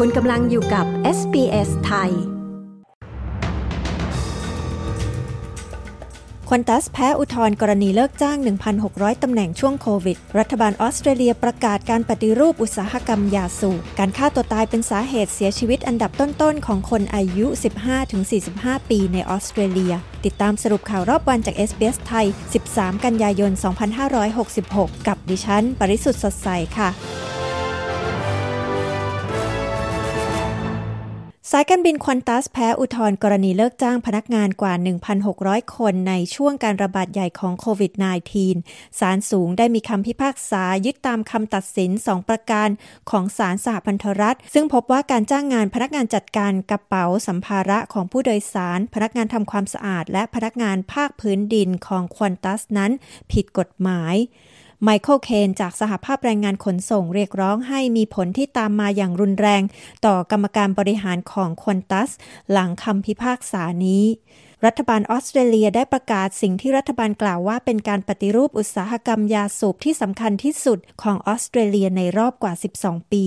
คุณกำลังอยู่กับ SBS ไทย ควนตัสแพ้อุทธรกรณีเลิกจ้าง 1,600 ตำแหน่งช่วงโควิด รัฐบาลออสเตรเลียประกาศการปฏิรูปอุตสาหกรรมยาสูบ การฆ่าตัวตายเป็นสาเหตุเสียชีวิตอันดับต้น ๆ ของคนอายุ 15-45 ปีในออสเตรเลีย ติดตามสรุปข่าวรอบวันจาก SBS ไทย 13 กันยายน 2566 กับดิฉัน ปริสุทธ์สดใสค่ะ สายการบินควันตัสแพ้อุทธรณ์กรณีเลิกจ้างพนักงานกว่า 1,600 คนในช่วงการระบาดใหญ่ของโควิด -19 ศาลสูงได้มีคำพิพากษายึดตามคำตัดสิน 2 ประการของศาลสหพันธรัฐ ซึ่งพบว่าการจ้างงานพนักงานจัดการกระเป๋าสัมภาระของผู้โดยสาร พนักงานทำความสะอาด และพนักงานภาคพื้นดินของควันตัสนั้น ผิดกฎหมาย ไมเคิลเคนจากสหภาพแรงงานขนส่งเรียกร้องให้มีผลที่ตามมาอย่างรุนแรง ต่อกรรมการบริหารของแควนตัส หลังคำพิพากษานี้รัฐบาลออสเตรเลียได้ประกาศสิ่งที่รัฐบาลกล่าวว่าเป็นการปฏิรูปอุตสาหกรรมยาสูบที่สำคัญที่สุดของออสเตรเลียในรอบกว่า 12 ปี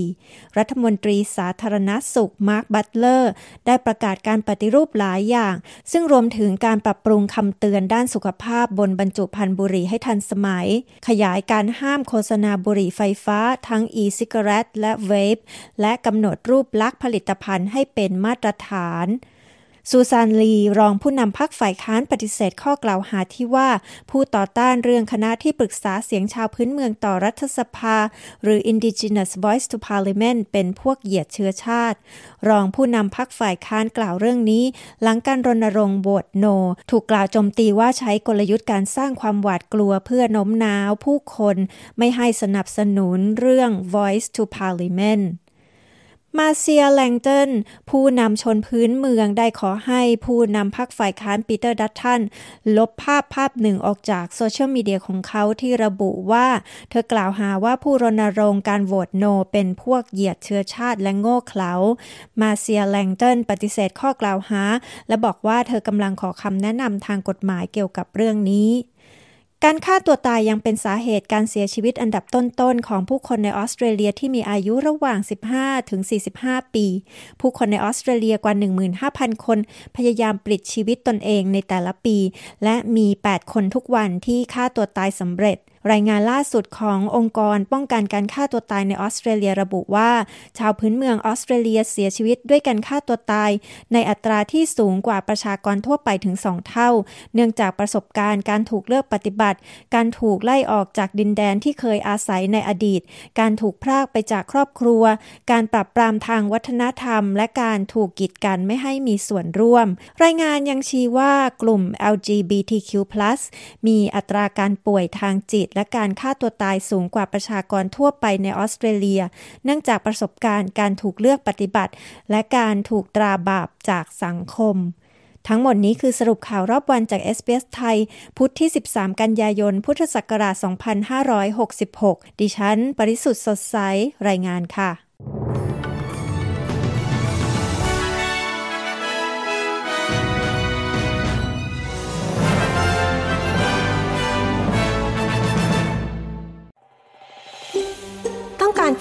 รัฐมนตรีสาธารณสุขมาร์คบัตเลอร์ได้ประกาศการปฏิรูปหลายอย่าง ซึ่งรวมถึงการปรับปรุงคำเตือนด้านสุขภาพบนบรรจุภัณฑ์บุหรี่ให้ทันสมัย ขยายการห้ามโฆษณาบุหรี่ไฟฟ้า ทั้ง e-cigarette และ vape และกำหนดรูปลักษณ์ผลิตภัณฑ์ให้เป็นมาตรฐาน ซูซานลีรองผู้นำพักฝ่ายค้านปฏิเสธข้อกล่าวหาที่ว่าผู้ต่อต้านเรื่องคณะที่ปรึกษาเสียงชาวพื้นเมืองต่อรัฐสภา หรือ Indigenous Voice to Parliament เป็นพวกเหยียดเชื้อชาติ รองผู้นำพักฝ่ายค้านกล่าวเรื่องนี้ หลังการรณรงค์โหวตโน ถูกกล่าวโจมตีว่าใช้กลยุทธ์การสร้างความหวาดกลัวเพื่อโน้มน้าวผู้คน ไม่ให้สนับสนุนเรื่อง Voice to Parliament มาเซียแลงเตนผู้นำชนพื้นเมืองได้ขอให้ผู้นำพักฝ่ายค้านปีเตอร์ดัตทันลบภาพภาพหนึ่งออกจากโซเชียลมีเดียของเขาที่ระบุว่าเธอกล่าวหาว่าผู้รณรงค์การโหวตโน เป็นพวกเหยียดเชื้อชาติและโง่เขลา มาเซียแลงเตนปฏิเสธข้อกล่าวหา และบอกว่าเธอกำลังขอคำแนะนำทางกฎหมายเกี่ยวกับเรื่องนี้ การฆ่าตัวตายยังเป็นสาเหตุการเสียชีวิตอันดับต้นๆ ของผู้คนในออสเตรเลียที่มีอายุระหว่าง 15 ถึง 45 ปี ผู้คนในออสเตรเลียกว่า 15,000 คน พยายามปลิดชีวิตตนเองในแต่ละปี และมี 8 คนทุกวันที่ฆ่าตัวตายสำเร็จ รายงานล่าสุดขององค์กรป้องกันการฆ่าตัวตายในออสเตรเลียระบุว่า ชาวพื้นเมืองออสเตรเลียเสียชีวิตด้วยการฆ่าตัวตาย ในอัตราที่สูงกว่าประชากรทั่วไปถึงสองเท่า เนื่องจากประสบการณ์การถูกเลือกปฏิบัติ การถูกไล่ออกจากดินแดนที่เคยอาศัยในอดีต การถูกพรากไปจากครอบครัว การปรับปรามทางวัฒนธรรม และการถูกกีดกันไม่ให้มีส่วนร่วม รายงานยังชี้ว่ากลุ่ม LGBTQ+ มีอัตราการป่วยทางจิตและการฆ่าตัวตายสูงกว่าประชากรทั่วไปในออสเตรเลีย เนื่องจากประสบการณ์การถูกเลือกปฏิบัติ และการถูกตราบาปจากสังคมทั้งหมดนี้คือสรุปข่าวรอบวันจาก s อ s ไทย พุธที่ 13 กันยายน พุทธศักราช 2566 ดิฉัน ปริสุทธ์สดใส รายงานค่ะ